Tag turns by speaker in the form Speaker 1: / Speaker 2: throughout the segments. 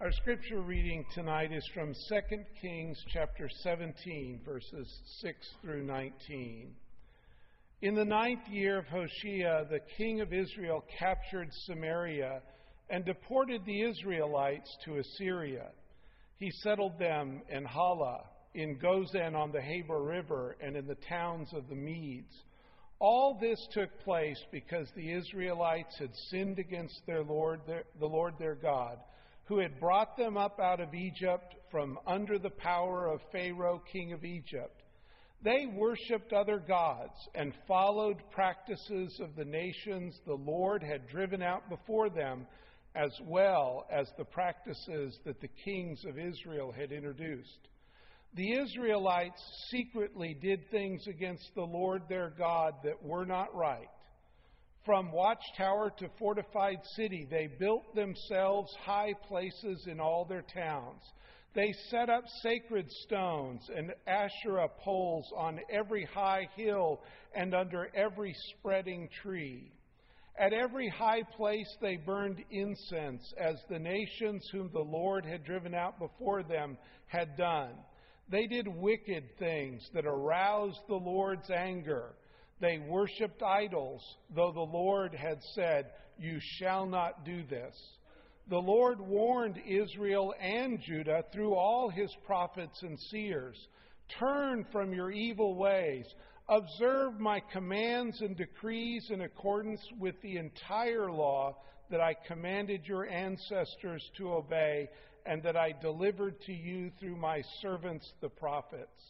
Speaker 1: Our scripture reading tonight is from 2 Kings chapter 17, verses 6 through 19. In the ninth year of Hoshea, the king of Israel captured Samaria and deported the Israelites to Assyria. He settled them in Halah, in Gozan on the Habor River, and in the towns of the Medes. All this took place because the Israelites had sinned against their Lord, their, the Lord their God, who had brought them up out of Egypt from under the power of Pharaoh, king of Egypt. They worshiped other gods and followed practices of the nations the Lord had driven out before them, as well as the practices that the kings of Israel had introduced. The Israelites secretly did things against the Lord their God that were not right. From watchtower to fortified city, they built themselves high places in all their towns. They set up sacred stones and Asherah poles on every high hill and under every spreading tree. At every high place they burned incense, as the nations whom the Lord had driven out before them had done. They did wicked things that aroused the Lord's anger. They worshiped idols, though the Lord had said, You shall not do this. The Lord warned Israel and Judah through all his prophets and seers Turn from your evil ways. Observe my commands and decrees in accordance with the entire law that I commanded your ancestors to obey and that I delivered to you through my servants the prophets.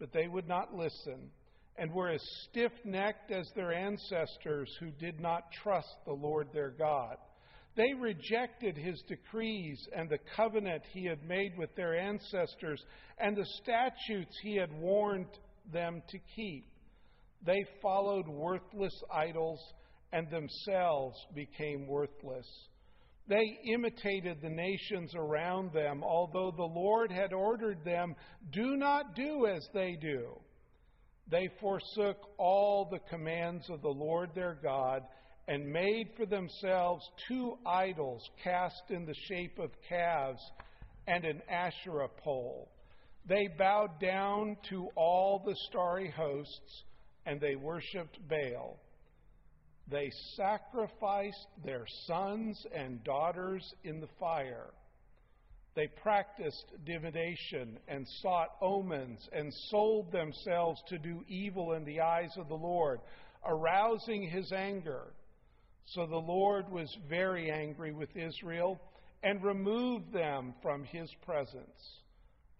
Speaker 1: But they would not listen and were as stiff necked as their ancestors who did not trust the Lord their God. They rejected his decrees and the covenant he had made with their ancestors and the statutes he had warned them to keep. They followed worthless idols and themselves became worthless. They imitated the nations around them, although the Lord had ordered them, Do not do as they do. They forsook all the commands of the Lord their God and made for themselves two idols cast in the shape of calves and an Asherah pole. They bowed down to all the starry hosts and they worshiped Baal. They sacrificed their sons and daughters in the fire. They practiced divination and sought omens and sold themselves to do evil in the eyes of the Lord, arousing his anger. So the Lord was very angry with Israel and removed them from his presence.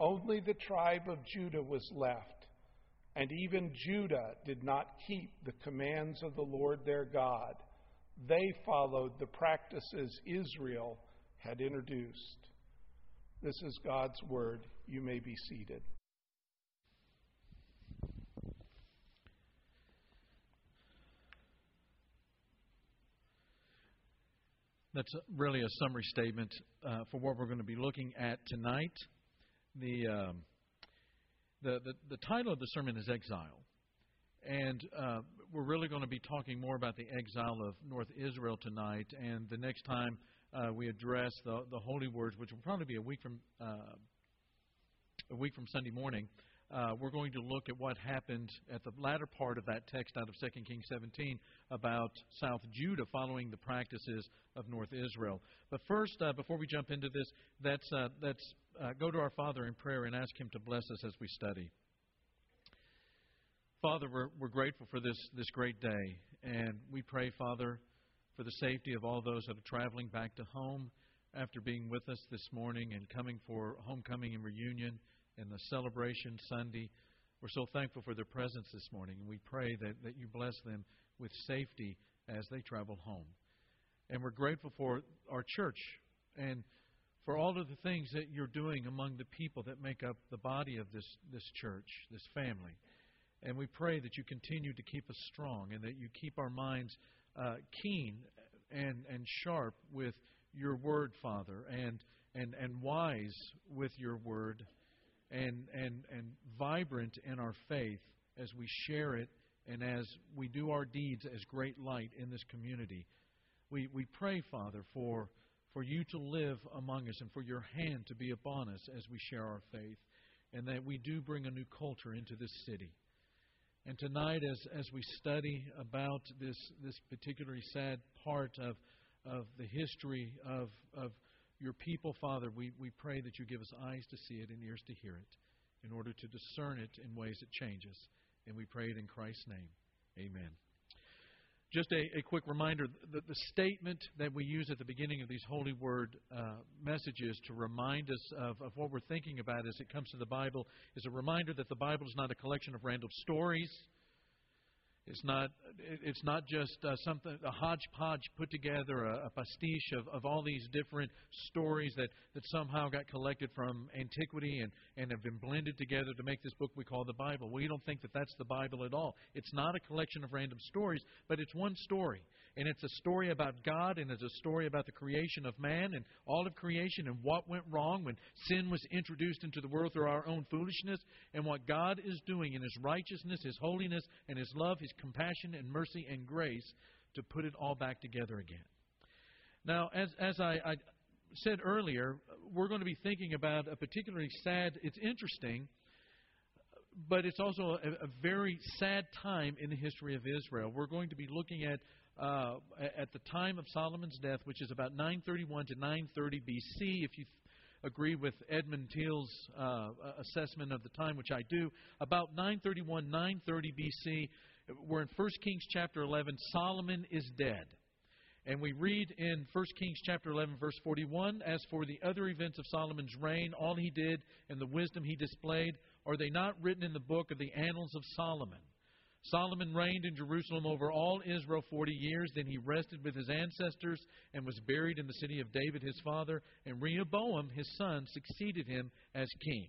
Speaker 1: Only the tribe of Judah was left and even Judah did not keep the commands of the Lord their God. They followed the practices Israel had introduced. This is God's word. You may be seated.
Speaker 2: That's really a summary statement uh, for what we're going to be looking at tonight. The. Um, the, the, the title of the sermon is Exile. And uh, we're really going to be talking more about the exile of North Israel tonight. And the next time uh, we address the, the holy words, which will probably be a week from uh, a week from Sunday morning, uh, we're going to look at what happened at the latter part of that text out of 2 Kings 17 about South Judah following the practices of North Israel. But first, uh, before we jump into this, let's, uh, let's uh, go to our Father in prayer and ask Him to bless us as we study. Father, we're, we're grateful for this, this great day, and we pray, Father, for the safety of all those that are traveling back to home after being with us this morning and coming for homecoming and reunion and the celebration Sunday. We're so thankful for their presence this morning, and we pray that, that you bless them with safety as they travel home. And we're grateful for our church and for all of the things that you're doing among the people that make up the body of this, this church, this family. And we pray that you continue to keep us strong and that you keep our minds uh, keen and, and sharp with your word, Father, and, and, and wise with your word and, and, and vibrant in our faith as we share it and as we do our deeds as great light in this community. We, we pray, Father, for, for you to live among us and for your hand to be upon us as we share our faith, and that we do bring a new culture into this city. And tonight, as, as we study about this, this particularly sad part of, of the history of, of your people, Father, we, we pray that you give us eyes to see it and ears to hear it in order to discern it in ways that change us. And we pray it in Christ's name. Amen. Just a, a quick reminder the, the statement that we use at the beginning of these Holy Word uh, messages to remind us of, of what we're thinking about as it comes to the Bible is a reminder that the Bible is not a collection of random stories it's not, it's not just uh, something, a hodgepodge put together, a, a pastiche of, of all these different stories that, that somehow got collected from antiquity and, and have been blended together to make this book we call the Bible. We don't think that that's the Bible at all. It's not a collection of random stories, but it's one story. And it's a story about God, and it's a story about the creation of man and all of creation and what went wrong when sin was introduced into the world through our own foolishness, and what God is doing in His righteousness, His holiness, and His love, His compassion and mercy and grace to put it all back together again. Now, as, as I, I said earlier, we're going to be thinking about a particularly sad, it's interesting, but it's also a, a, very sad time in the history of Israel. We're going to be looking at uh, at the time of Solomon's death, which is about 931 to 930 BC. If you agree with Edmund Thiele's uh, assessment of the time, which I do, about 931, 930 BC, we're in 1 Kings chapter 11. Solomon is dead. And we read in 1 Kings chapter 11, verse 41 As for the other events of Solomon's reign, all he did and the wisdom he displayed, are they not written in the book of the annals of Solomon? Solomon reigned in Jerusalem over all Israel 40 years. Then he rested with his ancestors and was buried in the city of David his father. And Rehoboam, his son, succeeded him as king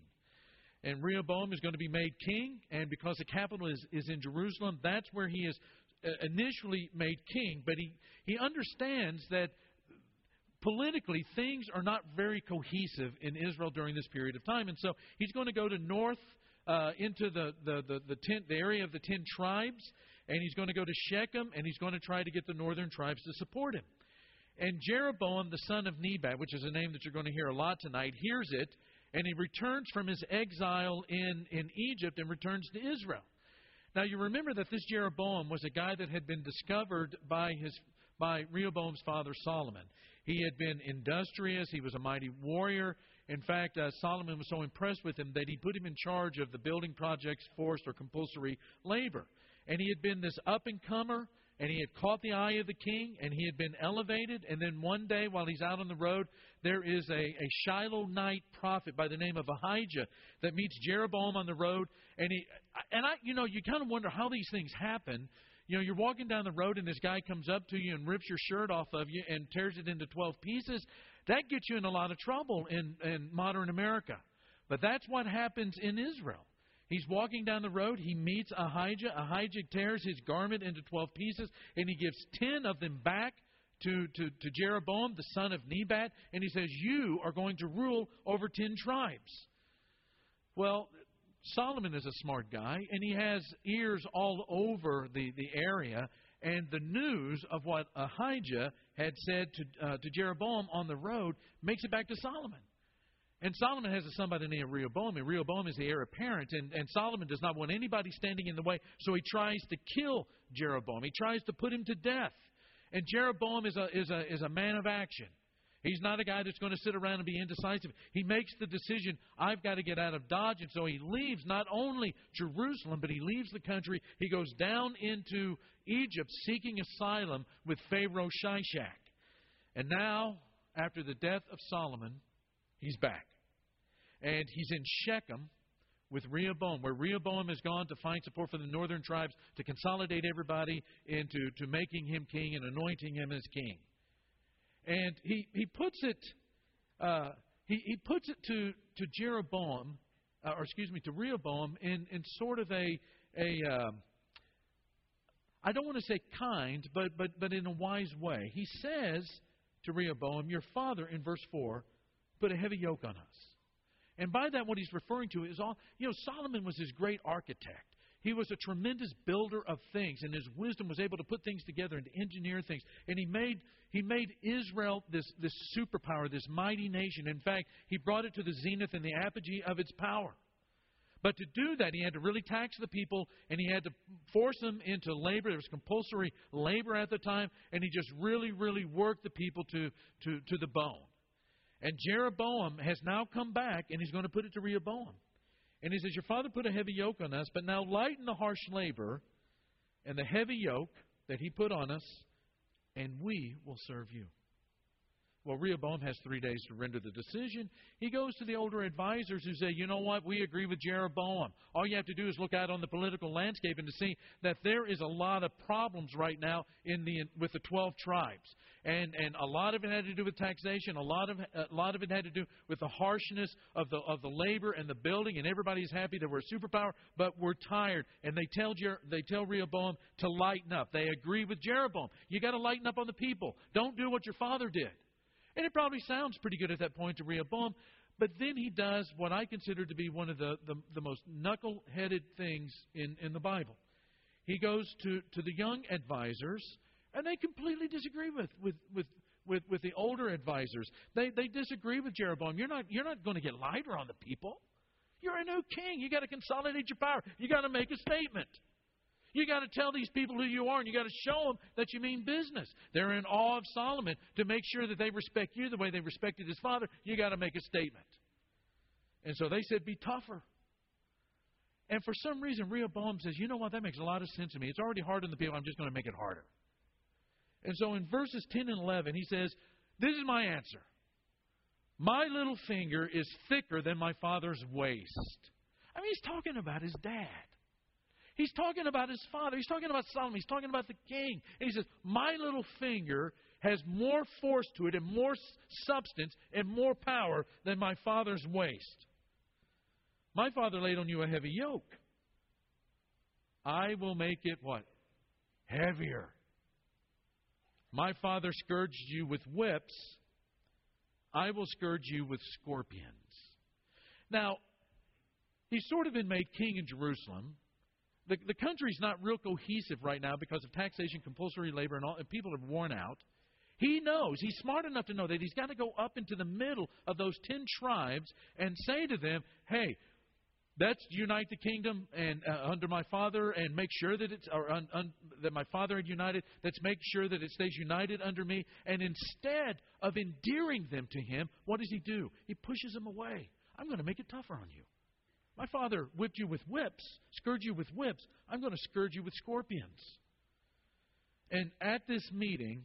Speaker 2: and Rehoboam is going to be made king, and because the capital is, is in Jerusalem, that's where he is uh, initially made king. But he, he understands that politically things are not very cohesive in Israel during this period of time, and so he's going to go to north uh, into the the the, the, ten, the area of the ten tribes, and he's going to go to Shechem, and he's going to try to get the northern tribes to support him. And Jeroboam, the son of Nebat, which is a name that you're going to hear a lot tonight, hears it and he returns from his exile in, in Egypt and returns to Israel. Now you remember that this Jeroboam was a guy that had been discovered by his by Rehoboam's father Solomon. He had been industrious, he was a mighty warrior. In fact, uh, Solomon was so impressed with him that he put him in charge of the building projects, forced or compulsory labor. And he had been this up and comer, and he had caught the eye of the king, and he had been elevated. And then one day, while he's out on the road, there is a, a Shilonite prophet by the name of Ahijah that meets Jeroboam on the road. And he, and I, you know, you kind of wonder how these things happen. You know, you're walking down the road, and this guy comes up to you and rips your shirt off of you and tears it into 12 pieces. That gets you in a lot of trouble in, in modern America. But that's what happens in Israel. He's walking down the road. He meets Ahijah. Ahijah tears his garment into 12 pieces, and he gives 10 of them back to, to, to Jeroboam, the son of Nebat, and he says, You are going to rule over 10 tribes. Well, Solomon is a smart guy, and he has ears all over the, the area. And the news of what Ahijah had said to, uh, to Jeroboam on the road makes it back to Solomon. And Solomon has a son by the name of Rehoboam, and Rehoboam is the heir apparent, and, and Solomon does not want anybody standing in the way, so he tries to kill Jeroboam. He tries to put him to death. And Jeroboam is a, is a, is a man of action. He's not a guy that's going to sit around and be indecisive. He makes the decision, I've got to get out of Dodge. And so he leaves not only Jerusalem, but he leaves the country. He goes down into Egypt seeking asylum with Pharaoh Shishak. And now, after the death of Solomon, he's back. And he's in Shechem with Rehoboam, where Rehoboam has gone to find support for the northern tribes to consolidate everybody into to making him king and anointing him as king. And he, he puts it uh, he, he puts it to, to Jeroboam, uh, or excuse me, to Rehoboam in, in sort of a a um, I don't want to say kind, but but but in a wise way. He says to Rehoboam, "Your father," in verse four, put a heavy yoke on us. And by that, what he's referring to is all, you know, Solomon was this great architect. he was a tremendous builder of things, and his wisdom was able to put things together and to engineer things. And he made he made Israel this this superpower, this mighty nation. In fact, he brought it to the zenith and the apogee of its power. But to do that, he had to really tax the people, and he had to force them into labor. There was compulsory labor at the time, and he just really, really worked the people to to to the bone. And Jeroboam has now come back, and he's going to put it to Rehoboam. And he says, Your father put a heavy yoke on us, but now lighten the harsh labor and the heavy yoke that he put on us, and we will serve you. Well, Rehoboam has three days to render the decision. He goes to the older advisors who say, you know what, we agree with Jeroboam. All you have to do is look out on the political landscape and to see that there is a lot of problems right now in the with the 12 tribes. And and a lot of it had to do with taxation, a lot of a lot of it had to do with the harshness of the of the labor and the building and everybody's happy that we're a superpower, but we're tired. And they tell Jer- they tell Rehoboam to lighten up. They agree with Jeroboam. You got to lighten up on the people. Don't do what your father did. And it probably sounds pretty good at that point to Rehoboam. But then he does what I consider to be one of the, the, the most knuckle headed things in, in the Bible. He goes to, to the young advisors, and they completely disagree with, with, with, with, with the older advisors. They, they disagree with Jeroboam. You're not, you're not going to get lighter on the people. You're a new king. you got to consolidate your power. you got to make a statement. You got to tell these people who you are, and you got to show them that you mean business. They're in awe of Solomon. To make sure that they respect you the way they respected his father, you got to make a statement. And so they said, be tougher. And for some reason, Rehoboam says, you know what, that makes a lot of sense to me. It's already hard on the people, I'm just going to make it harder. And so in verses 10 and 11, he says, This is my answer. My little finger is thicker than my father's waist. I mean, he's talking about his dad. He's talking about his father. He's talking about Solomon. He's talking about the king. And he says, My little finger has more force to it and more substance and more power than my father's waist. My father laid on you a heavy yoke. I will make it what? Heavier. My father scourged you with whips. I will scourge you with scorpions. Now, he's sort of been made king in Jerusalem. The, the country's not real cohesive right now because of taxation, compulsory labor, and all, and people are worn out. He knows, he's smart enough to know that he's got to go up into the middle of those ten tribes and say to them, hey, let's unite the kingdom and uh, under my father and make sure that it's or un, un, that my father had united. Let's make sure that it stays united under me. And instead of endearing them to him what does he do? He pushes them away. I'm going to make it tougher on you my father whipped you with whips, scourged you with whips. I'm going to scourge you with scorpions. And at this meeting,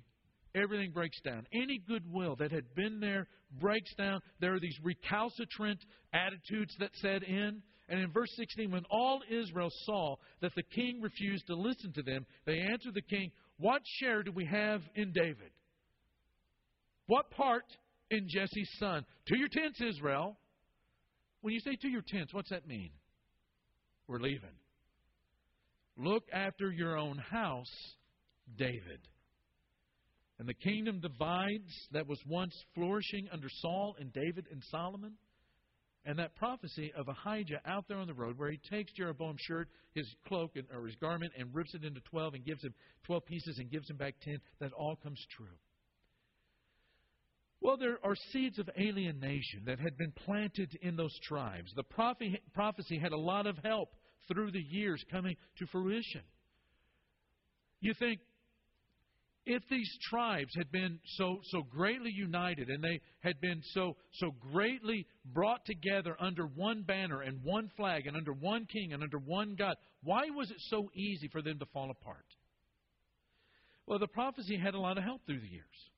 Speaker 2: everything breaks down. Any goodwill that had been there breaks down. There are these recalcitrant attitudes that set in. And in verse 16, when all Israel saw that the king refused to listen to them, they answered the king, What share do we have in David? What part in Jesse's son? To your tents, Israel. When you say to your tents, what's that mean? We're leaving. Look after your own house, David. And the kingdom divides that was once flourishing under Saul and David and Solomon. And that prophecy of Ahijah out there on the road where he takes Jeroboam's shirt, his cloak, or his garment, and rips it into 12 and gives him 12 pieces and gives him back 10, that all comes true. Well, there are seeds of alienation that had been planted in those tribes. The prophecy had a lot of help through the years coming to fruition. You think, if these tribes had been so so greatly united and they had been so so greatly brought together under one banner and one flag and under one king and under one God, why was it so easy for them to fall apart? Well, the prophecy had a lot of help through the years.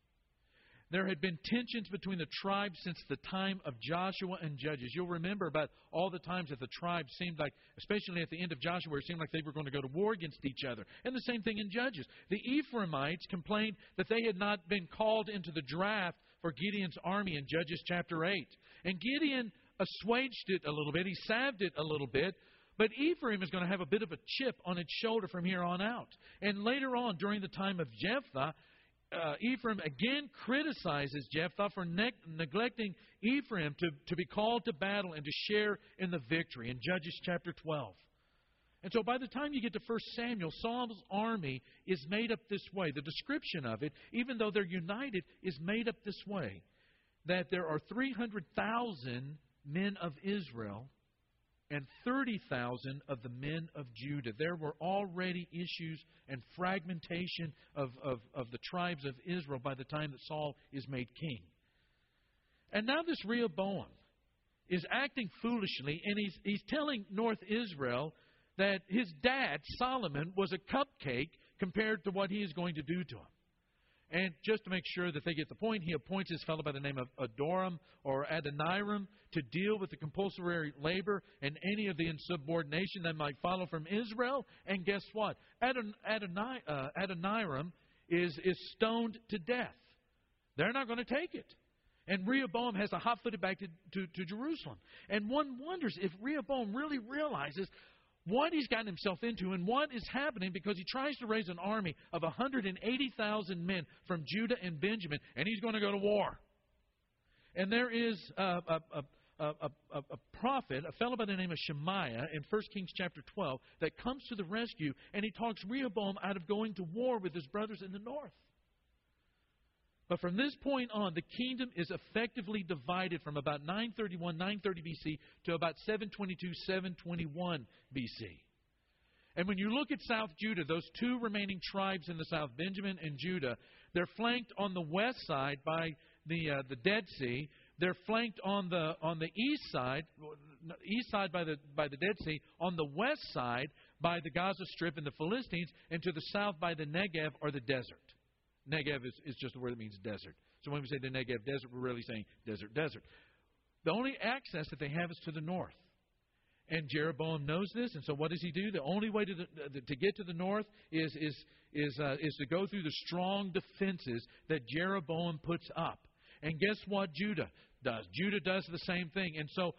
Speaker 2: There had been tensions between the tribes since the time of Joshua and Judges. You'll remember about all the times that the tribes seemed like, especially at the end of Joshua, it seemed like they were going to go to war against each other. And the same thing in Judges. The Ephraimites complained that they had not been called into the draft for Gideon's army in Judges chapter 8. And Gideon assuaged it a little bit, he salved it a little bit, but Ephraim is going to have a bit of a chip on its shoulder from here on out. And later on, during the time of Jephthah, uh, Ephraim again criticizes Jephthah for ne- neglecting Ephraim to, to be called to battle and to share in the victory in Judges chapter 12. And so by the time you get to 1 Samuel, Saul's army is made up this way. The description of it, even though they're united, is made up this way that there are 300,000 men of Israel and 30,000 of the men of Judah. There were already issues and fragmentation of, of, of the tribes of Israel by the time that Saul is made king. And now this Rehoboam is acting foolishly, and he's, he's telling North Israel that his dad, Solomon, was a cupcake compared to what he is going to do to him. And just to make sure that they get the point, he appoints his fellow by the name of Adoram or Adoniram to deal with the compulsory labor and any of the insubordination that might follow from Israel. And guess what? Adon, uh, Adoniram is, is stoned to death. They're not going to take it. And Rehoboam has a hot footed back to, to, to Jerusalem. And one wonders if Rehoboam really realizes what he's gotten himself into and what is happening because he tries to raise an army of 180,000 men from Judah and Benjamin, and he's going to go to war. And there is a, a, a, a, prophet, a fellow by the name of Shemaiah, in 1 Kings chapter 12, that comes to the rescue, and he talks Rehoboam out of going to war with his brothers in the north. But from this point on, the kingdom is effectively divided from about 931, 930 BC to about 722, 721 BC. And when you look at South Judah, those two remaining tribes in the south, Benjamin and Judah, they're flanked on the west side by the uh, the Dead Sea. They're flanked on the on the east side, east side by the by the Dead Sea, on the west side by the Gaza Strip and the Philistines, and to the south by the Negev or the desert. Negev is, is just a word that means desert. So when we say the Negev desert, we're really saying desert, desert. The only access that they have is to the north. And Jeroboam knows this, and so what does he do? The only way to, the, to get to the north is, is, is, uh, is to go through the strong defenses that Jeroboam puts up. And guess what Judah does? Judah does the same thing. And so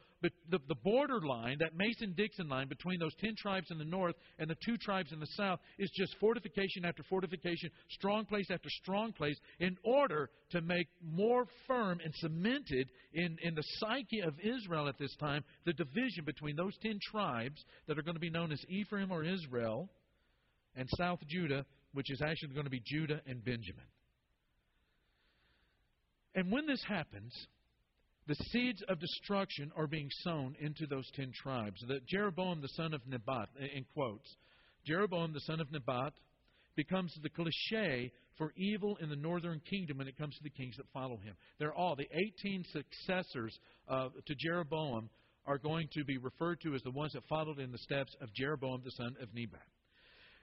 Speaker 2: the, the border line, that Mason Dixon line between those 10 tribes in the north and the two tribes in the south, is just fortification after fortification, strong place after strong place, in order to make more firm and cemented in, in the psyche of Israel at this time the division between those 10 tribes that are going to be known as Ephraim or Israel and South Judah, which is actually going to be Judah and Benjamin. And when this happens, the seeds of destruction are being sown into those ten tribes. That Jeroboam the son of Nebat, in quotes, Jeroboam the son of Nebat becomes the cliche for evil in the northern kingdom when it comes to the kings that follow him. They're all, the 18 successors uh, to Jeroboam are going to be referred to as the ones that followed in the steps of Jeroboam the son of Nebat.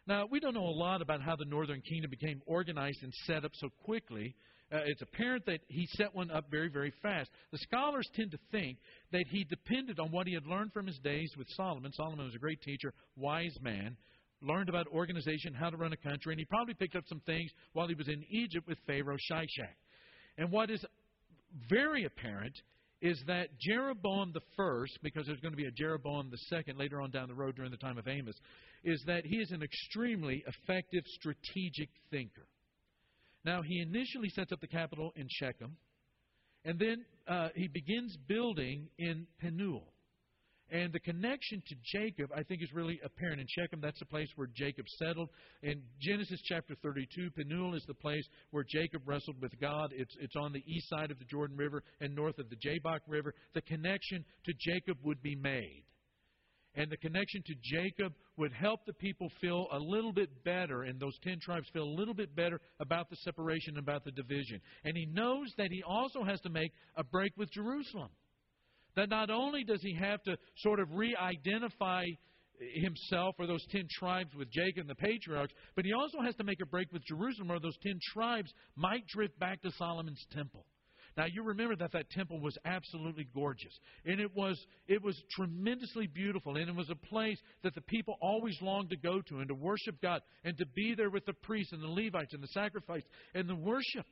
Speaker 2: Now, we don't know a lot about how the northern kingdom became organized and set up so quickly uh, it's apparent that he set one up very, very fast. The scholars tend to think that he depended on what he had learned from his days with Solomon. Solomon was a great teacher, wise man, learned about organization, how to run a country, and he probably picked up some things while he was in Egypt with Pharaoh Shishak. And what is very apparent is that Jeroboam the first, because there's going to be a Jeroboam the second later on down the road during the time of Amos, is that he is an extremely effective strategic thinker. Now, he initially sets up the capital in Shechem, and then uh, he begins building in Penuel. And the connection to Jacob, I think, is really apparent. In Shechem, that's the place where Jacob settled. In Genesis chapter 32, Penuel is the place where Jacob wrestled with God. It's, it's on the east side of the Jordan River and north of the Jabbok River. The connection to Jacob would be made and the connection to Jacob would help the people feel a little bit better, and those ten tribes feel a little bit better about the separation, about the division. And he knows that he also has to make a break with Jerusalem. That not only does he have to sort of re identify himself or those ten tribes with Jacob and the patriarchs, but he also has to make a break with Jerusalem, or those ten tribes might drift back to Solomon's temple. Now you remember that that temple was absolutely gorgeous, and it was it was tremendously beautiful, and it was a place that the people always longed to go to and to worship God and to be there with the priests and the Levites and the sacrifice and the worship.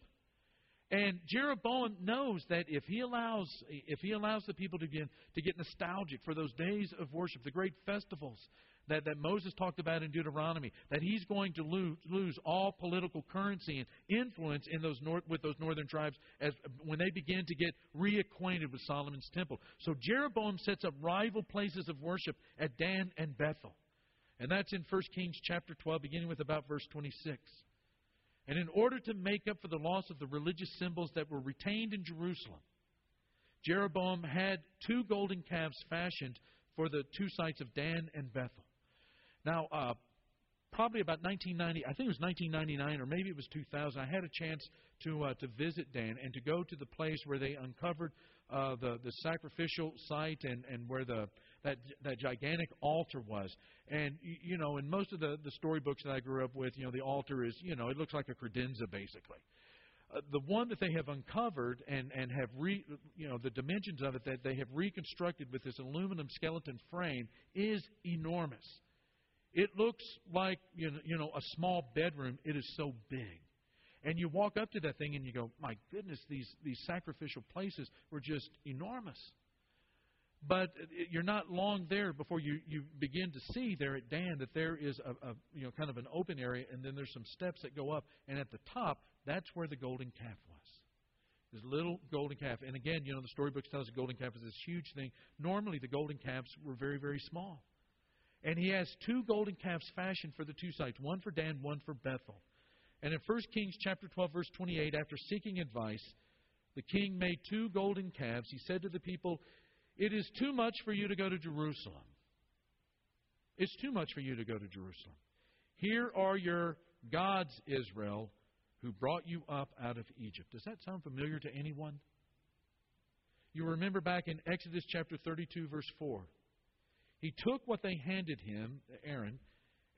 Speaker 2: And Jeroboam knows that if he allows if he allows the people to get to get nostalgic for those days of worship, the great festivals that, that Moses talked about in Deuteronomy, that he's going to lose, lose all political currency and influence in those north, with those northern tribes as when they begin to get reacquainted with Solomon's temple. So Jeroboam sets up rival places of worship at Dan and Bethel. And that's in 1 Kings chapter 12, beginning with about verse 26. And in order to make up for the loss of the religious symbols that were retained in Jerusalem, Jeroboam had two golden calves fashioned for the two sites of Dan and Bethel. Now, uh, probably about 1990, I think it was 1999 or maybe it was 2000. I had a chance to uh, to visit Dan and to go to the place where they uncovered uh, the the sacrificial site and and where the that that gigantic altar was. And you know, in most of the the storybooks that I grew up with, you know, the altar is you know it looks like a credenza basically. Uh, the one that they have uncovered and and have re, you know the dimensions of it that they have reconstructed with this aluminum skeleton frame is enormous. It looks like you know, a small bedroom. It is so big. And you walk up to that thing and you go, "My goodness, these these sacrificial places were just enormous." But uh, you're not long there before you, you begin to see there at Dan that there is a, a you know kind of an open area, and then there's some steps that go up, and at the top that's where the golden calf was. This little golden calf, and again, you know the storybooks tell us the golden calf is this huge thing. Normally, the golden calves were very very small, and he has two golden calves fashioned for the two sites, one for Dan, one for Bethel. And in 1 Kings chapter 12, verse 28, after seeking advice, the king made two golden calves. He said to the people, it is too much for you to go to Jerusalem. It's too much for you to go to Jerusalem. Here are your gods, Israel, who brought you up out of Egypt. Does that sound familiar to anyone? You remember back in Exodus chapter 32, verse 4. He took what they handed him, Aaron,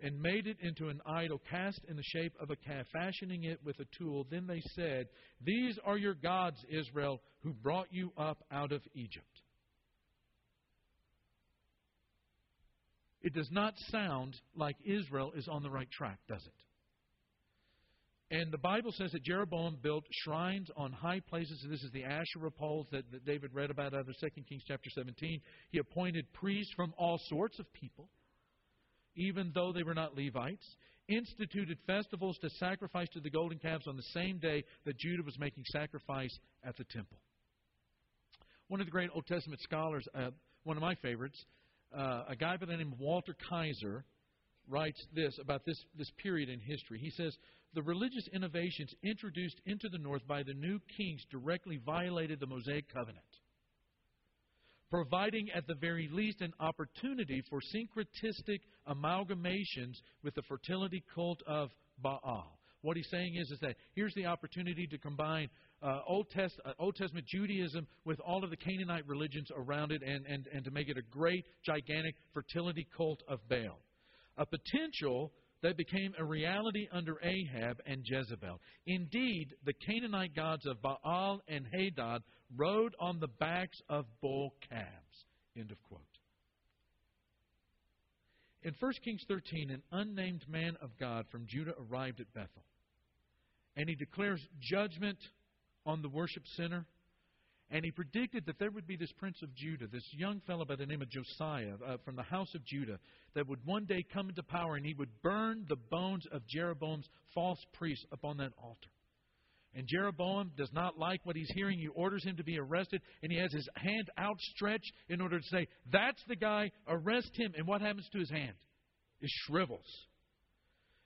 Speaker 2: and made it into an idol cast in the shape of a calf, fashioning it with a tool. Then they said, These are your gods, Israel, who brought you up out of Egypt. it does not sound like Israel is on the right track, does it? And the Bible says that Jeroboam built shrines on high places. And this is the Asherah poles that, that David read about out of 2 Kings chapter 17. He appointed priests from all sorts of people, even though they were not Levites. Instituted festivals to sacrifice to the golden calves on the same day that Judah was making sacrifice at the temple. One of the great Old Testament scholars, uh, one of my favorites, uh, a guy by the name of Walter Kaiser writes this about this, this period in history. He says, The religious innovations introduced into the North by the new kings directly violated the Mosaic covenant, providing at the very least an opportunity for syncretistic amalgamations with the fertility cult of Baal. What he's saying is, is that here's the opportunity to combine uh, Old, Test, uh, Old Testament Judaism with all of the Canaanite religions around it and, and, and to make it a great, gigantic fertility cult of Baal. A potential that became a reality under Ahab and Jezebel. Indeed, the Canaanite gods of Baal and Hadad rode on the backs of bull calves. End of quote. In 1 Kings 13, an unnamed man of God from Judah arrived at Bethel. And he declares judgment on the worship center. And he predicted that there would be this prince of Judah, this young fellow by the name of Josiah uh, from the house of Judah, that would one day come into power and he would burn the bones of Jeroboam's false priests upon that altar. And Jeroboam does not like what he's hearing. He orders him to be arrested, and he has his hand outstretched in order to say, That's the guy, arrest him. And what happens to his hand? It shrivels.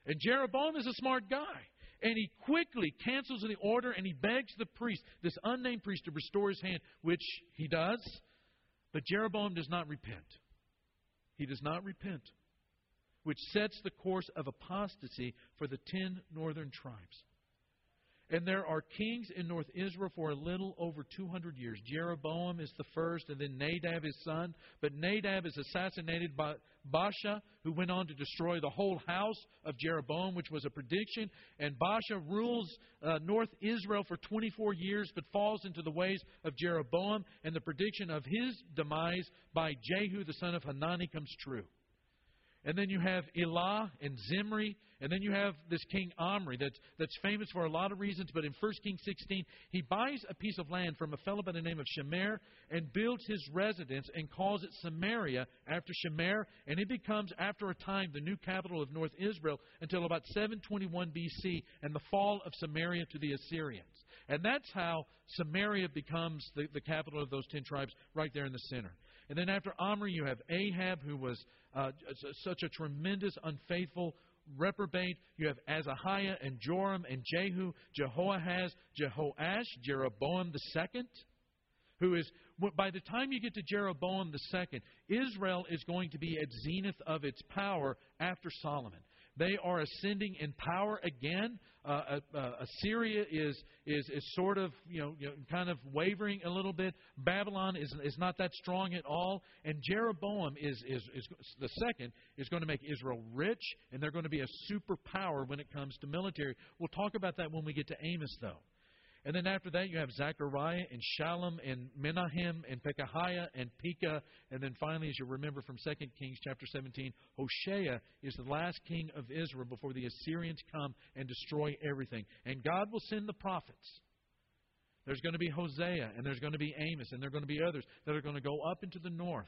Speaker 2: And Jeroboam is a smart guy. And he quickly cancels the order and he begs the priest, this unnamed priest, to restore his hand, which he does. But Jeroboam does not repent. He does not repent, which sets the course of apostasy for the ten northern tribes. And there are kings in North Israel for a little over 200 years. Jeroboam is the first, and then Nadab, his son. But Nadab is assassinated by Baasha, who went on to destroy the whole house of Jeroboam, which was a prediction. And Baasha rules uh, North Israel for 24 years, but falls into the ways of Jeroboam, and the prediction of his demise by Jehu, the son of Hanani, comes true. And then you have Elah and Zimri. And then you have this king Omri that's, that's famous for a lot of reasons. But in 1 Kings 16, he buys a piece of land from a fellow by the name of Shemer and builds his residence and calls it Samaria after Shemer. And it becomes, after a time, the new capital of North Israel until about 721 BC and the fall of Samaria to the Assyrians. And that's how Samaria becomes the, the capital of those ten tribes right there in the center. And then after Omri, you have Ahab, who was uh, such a tremendous, unfaithful reprobate. You have Ahaziah and Joram and Jehu, Jehoahaz, Jehoash, Jeroboam the second, who is by the time you get to Jeroboam the second, Israel is going to be at zenith of its power after Solomon. They are ascending in power again. Uh, uh, uh, Assyria is, is is sort of you know, you know kind of wavering a little bit. Babylon is is not that strong at all. And Jeroboam is is, is the second is going to make Israel rich, and they're going to be a superpower when it comes to military. We'll talk about that when we get to Amos, though. And then after that, you have Zechariah and Shallum and Menahem and Pekahiah and Pekah. And then finally, as you remember from 2 Kings chapter 17, Hoshea is the last king of Israel before the Assyrians come and destroy everything. And God will send the prophets. There's going to be Hosea, and there's going to be Amos, and there are going to be others that are going to go up into the north.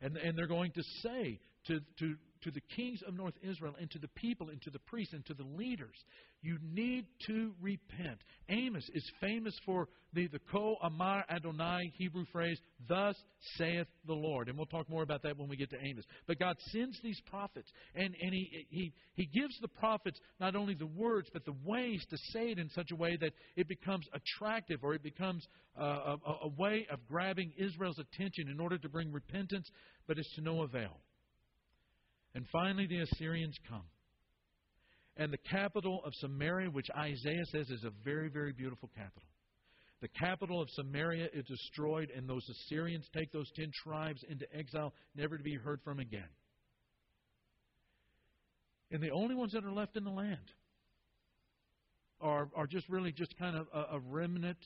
Speaker 2: And, and they're going to say to, to, to the kings of North Israel and to the people and to the priests and to the leaders. You need to repent. Amos is famous for the, the Ko Amar Adonai Hebrew phrase, Thus saith the Lord. And we'll talk more about that when we get to Amos. But God sends these prophets, and, and he, he, he gives the prophets not only the words, but the ways to say it in such a way that it becomes attractive or it becomes uh, a, a way of grabbing Israel's attention in order to bring repentance, but it's to no avail. And finally, the Assyrians come. And the capital of Samaria, which Isaiah says is a very, very beautiful capital. The capital of Samaria is destroyed, and those Assyrians take those ten tribes into exile, never to be heard from again. And the only ones that are left in the land are, are just really just kind of a, a remnant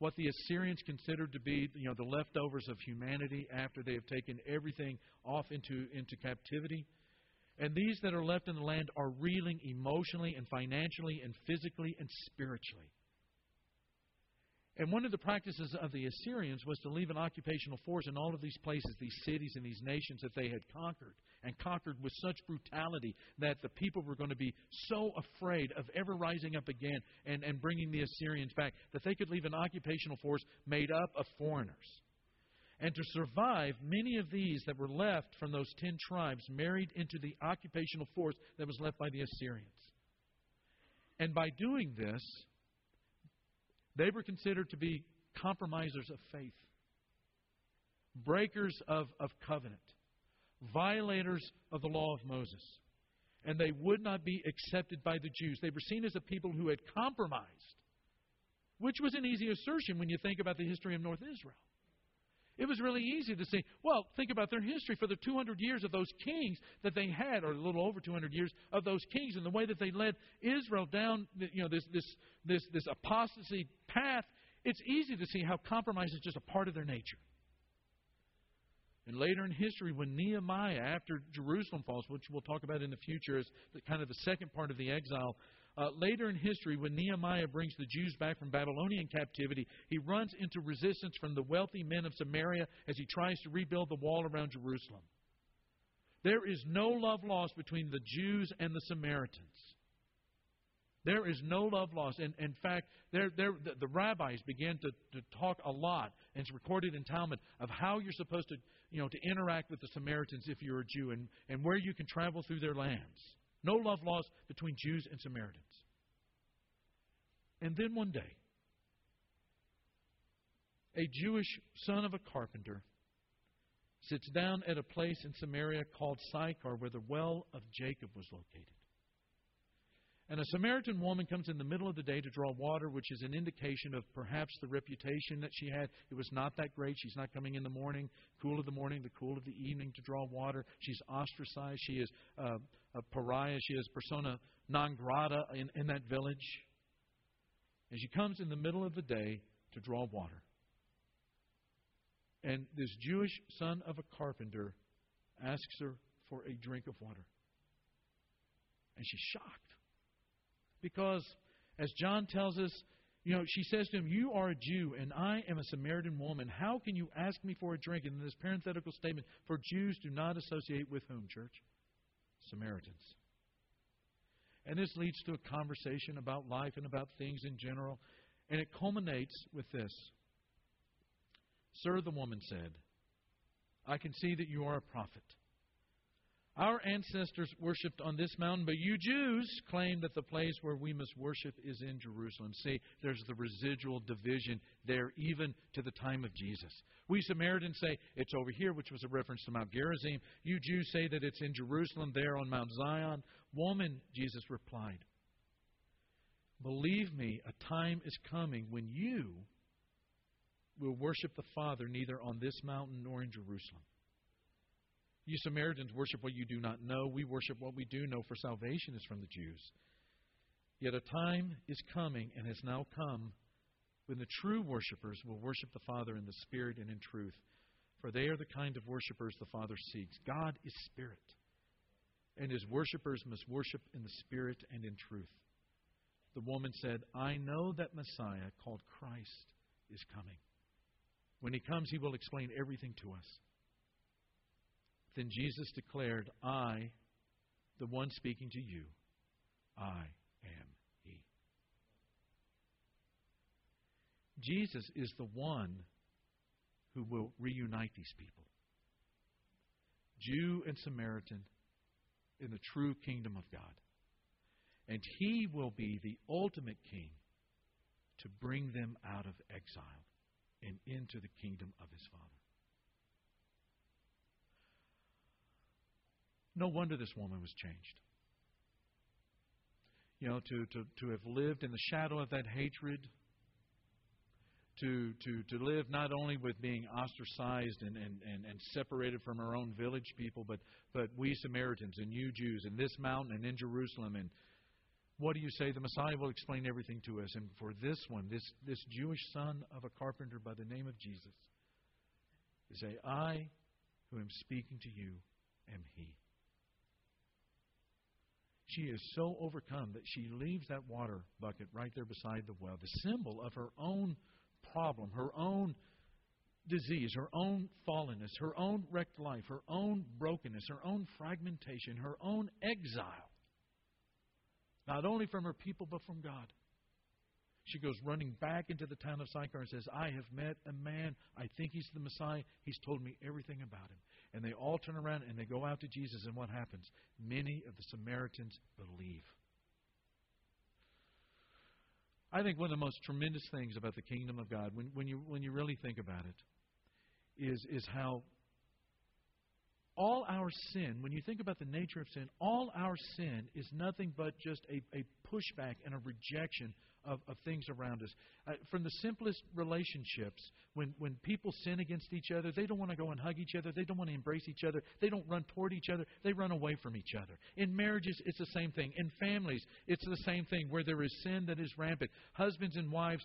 Speaker 2: what the Assyrians considered to be you know, the leftovers of humanity after they have taken everything off into, into captivity. And these that are left in the land are reeling emotionally and financially and physically and spiritually. And one of the practices of the Assyrians was to leave an occupational force in all of these places, these cities, and these nations that they had conquered, and conquered with such brutality that the people were going to be so afraid of ever rising up again and, and bringing the Assyrians back that they could leave an occupational force made up of foreigners. And to survive, many of these that were left from those ten tribes married into the occupational force that was left by the Assyrians. And by doing this, they were considered to be compromisers of faith, breakers of, of covenant, violators of the law of Moses. And they would not be accepted by the Jews. They were seen as a people who had compromised, which was an easy assertion when you think about the history of North Israel. It was really easy to say, well, think about their history for the 200 years of those kings that they had, or a little over 200 years of those kings, and the way that they led Israel down, you know, this this this this apostasy path. It's easy to see how compromise is just a part of their nature. And later in history, when Nehemiah, after Jerusalem falls, which we'll talk about in the future as the, kind of the second part of the exile, uh, later in history, when Nehemiah brings the Jews back from Babylonian captivity, he runs into resistance from the wealthy men of Samaria as he tries to rebuild the wall around Jerusalem. There is no love lost between the Jews and the Samaritans. There is no love lost. And in fact, they're, they're, the, the, rabbis began to, to talk a lot, and it's recorded in Talmud, of how you're supposed to, you know, to interact with the Samaritans if you're a Jew and, and where you can travel through their lands. No love laws between Jews and Samaritans. And then one day, a Jewish son of a carpenter sits down at a place in Samaria called Sychar where the well of Jacob was located. And a Samaritan woman comes in the middle of the day to draw water, which is an indication of perhaps the reputation that she had. It was not that great. She's not coming in the morning, cool of the morning, the cool of the evening to draw water. She's ostracized. She is uh, a pariah. She is persona non grata in, in that village. And she comes in the middle of the day to draw water. And this Jewish son of a carpenter asks her for a drink of water. And she's shocked. Because, as John tells us, you know, she says to him, You are a Jew, and I am a Samaritan woman. How can you ask me for a drink? And this parenthetical statement, for Jews do not associate with whom, church? Samaritans. And this leads to a conversation about life and about things in general. And it culminates with this Sir, the woman said, I can see that you are a prophet. Our ancestors worshipped on this mountain, but you Jews claim that the place where we must worship is in Jerusalem. See, there's the residual division there, even to the time of Jesus. We Samaritans say it's over here, which was a reference to Mount Gerizim. You Jews say that it's in Jerusalem, there on Mount Zion. Woman, Jesus replied, Believe me, a time is coming when you will worship the Father neither on this mountain nor in Jerusalem. You Samaritans worship what you do not know. We worship what we do know, for salvation is from the Jews. Yet a time is coming and has now come when the true worshippers will worship the Father in the Spirit and in truth, for they are the kind of worshippers the Father seeks. God is Spirit, and his worshippers must worship in the Spirit and in truth. The woman said, I know that Messiah, called Christ, is coming. When he comes, he will explain everything to us. Then Jesus declared, I, the one speaking to you, I am He. Jesus is the one who will reunite these people Jew and Samaritan in the true kingdom of God. And He will be the ultimate King to bring them out of exile and into the kingdom of His Father. No wonder this woman was changed. You know, to, to, to have lived in the shadow of that hatred, to, to, to live not only with being ostracized and, and, and, and separated from her own village people, but, but we Samaritans and you Jews in this mountain and in Jerusalem. And what do you say? The Messiah will explain everything to us. And for this one, this, this Jewish son of a carpenter by the name of Jesus, to say, I who am speaking to you am he. She is so overcome that she leaves that water bucket right there beside the well, the symbol of her own problem, her own disease, her own fallenness, her own wrecked life, her own brokenness, her own fragmentation, her own exile. Not only from her people, but from God. She goes running back into the town of Sychar and says, I have met a man. I think he's the Messiah. He's told me everything about him. And they all turn around and they go out to Jesus, and what happens? Many of the Samaritans believe. I think one of the most tremendous things about the kingdom of God, when, when, you, when you really think about it, is, is how all our sin, when you think about the nature of sin, all our sin is nothing but just a, a pushback and a rejection of, of things around us. Uh, from the simplest relationships, when, when people sin against each other, they don't want to go and hug each other. They don't want to embrace each other. They don't run toward each other. They run away from each other. In marriages, it's the same thing. In families, it's the same thing. Where there is sin that is rampant, husbands and wives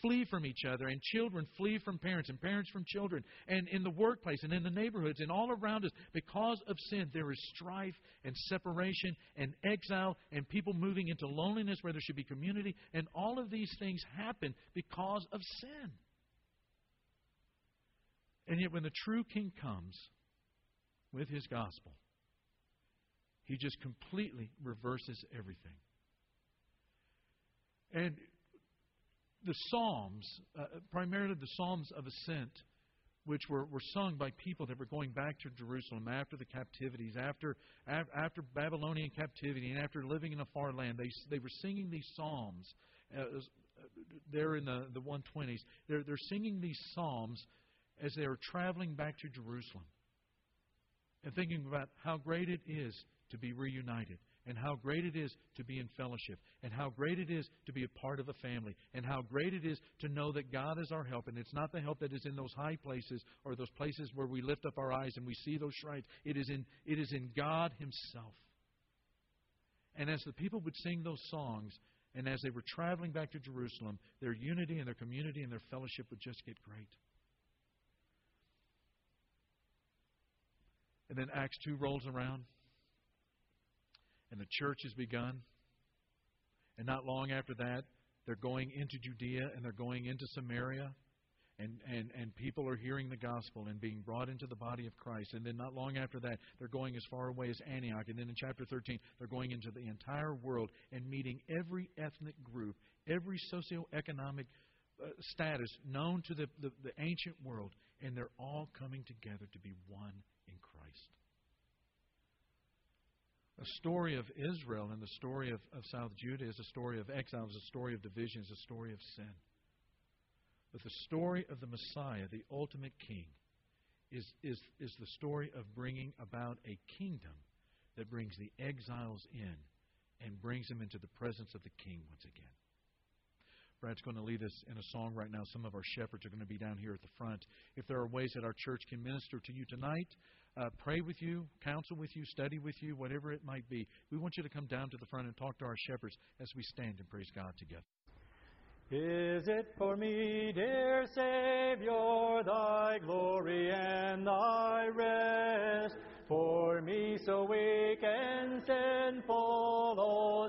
Speaker 2: flee from each other, and children flee from parents, and parents from children. And in the workplace, and in the neighborhoods, and all around us, because of sin, there is strife and separation and exile, and people moving into loneliness where there should be community, and all of these things happen because of sin. And yet, when the true king comes with his gospel, he just completely reverses everything. And the Psalms, uh, primarily the Psalms of Ascent, which were, were sung by people that were going back to Jerusalem after the captivities, after, after Babylonian captivity, and after living in a far land. They, they were singing these psalms. Uh, there in the, the 120s. They're, they're singing these psalms as they are traveling back to Jerusalem and thinking about how great it is to be reunited and how great it is to be in fellowship, and how great it is to be a part of a family, and how great it is to know that God is our help. And it's not the help that is in those high places or those places where we lift up our eyes and we see those shrines. It is in, it is in God Himself. And as the people would sing those songs, and as they were traveling back to Jerusalem, their unity and their community and their fellowship would just get great. And then Acts 2 rolls around, and the church has begun. And not long after that, they're going into Judea and they're going into Samaria and, and, and people are hearing the gospel and being brought into the body of Christ. And then not long after that, they're going as far away as Antioch. And then in chapter 13, they're going into the entire world and meeting every ethnic group, every socioeconomic uh, status known to the, the, the ancient world, and they're all coming together to be one in Christ. A story of Israel and the story of, of South Judah is a story of exile, is a story of division, is a story of sin. But the story of the Messiah, the ultimate king, is, is, is the story of bringing about a kingdom that brings the exiles in and brings them into the presence of the king once again. Brad's going to lead us in a song right now. Some of our shepherds are going to be down here at the front. If there are ways that our church can minister to you tonight, uh, pray with you, counsel with you, study with you, whatever it might be, we want you to come down to the front and talk to our shepherds as we stand and praise God together.
Speaker 3: Is it for me, dear Savior, thy glory and thy rest? For me so weak and sinful, oh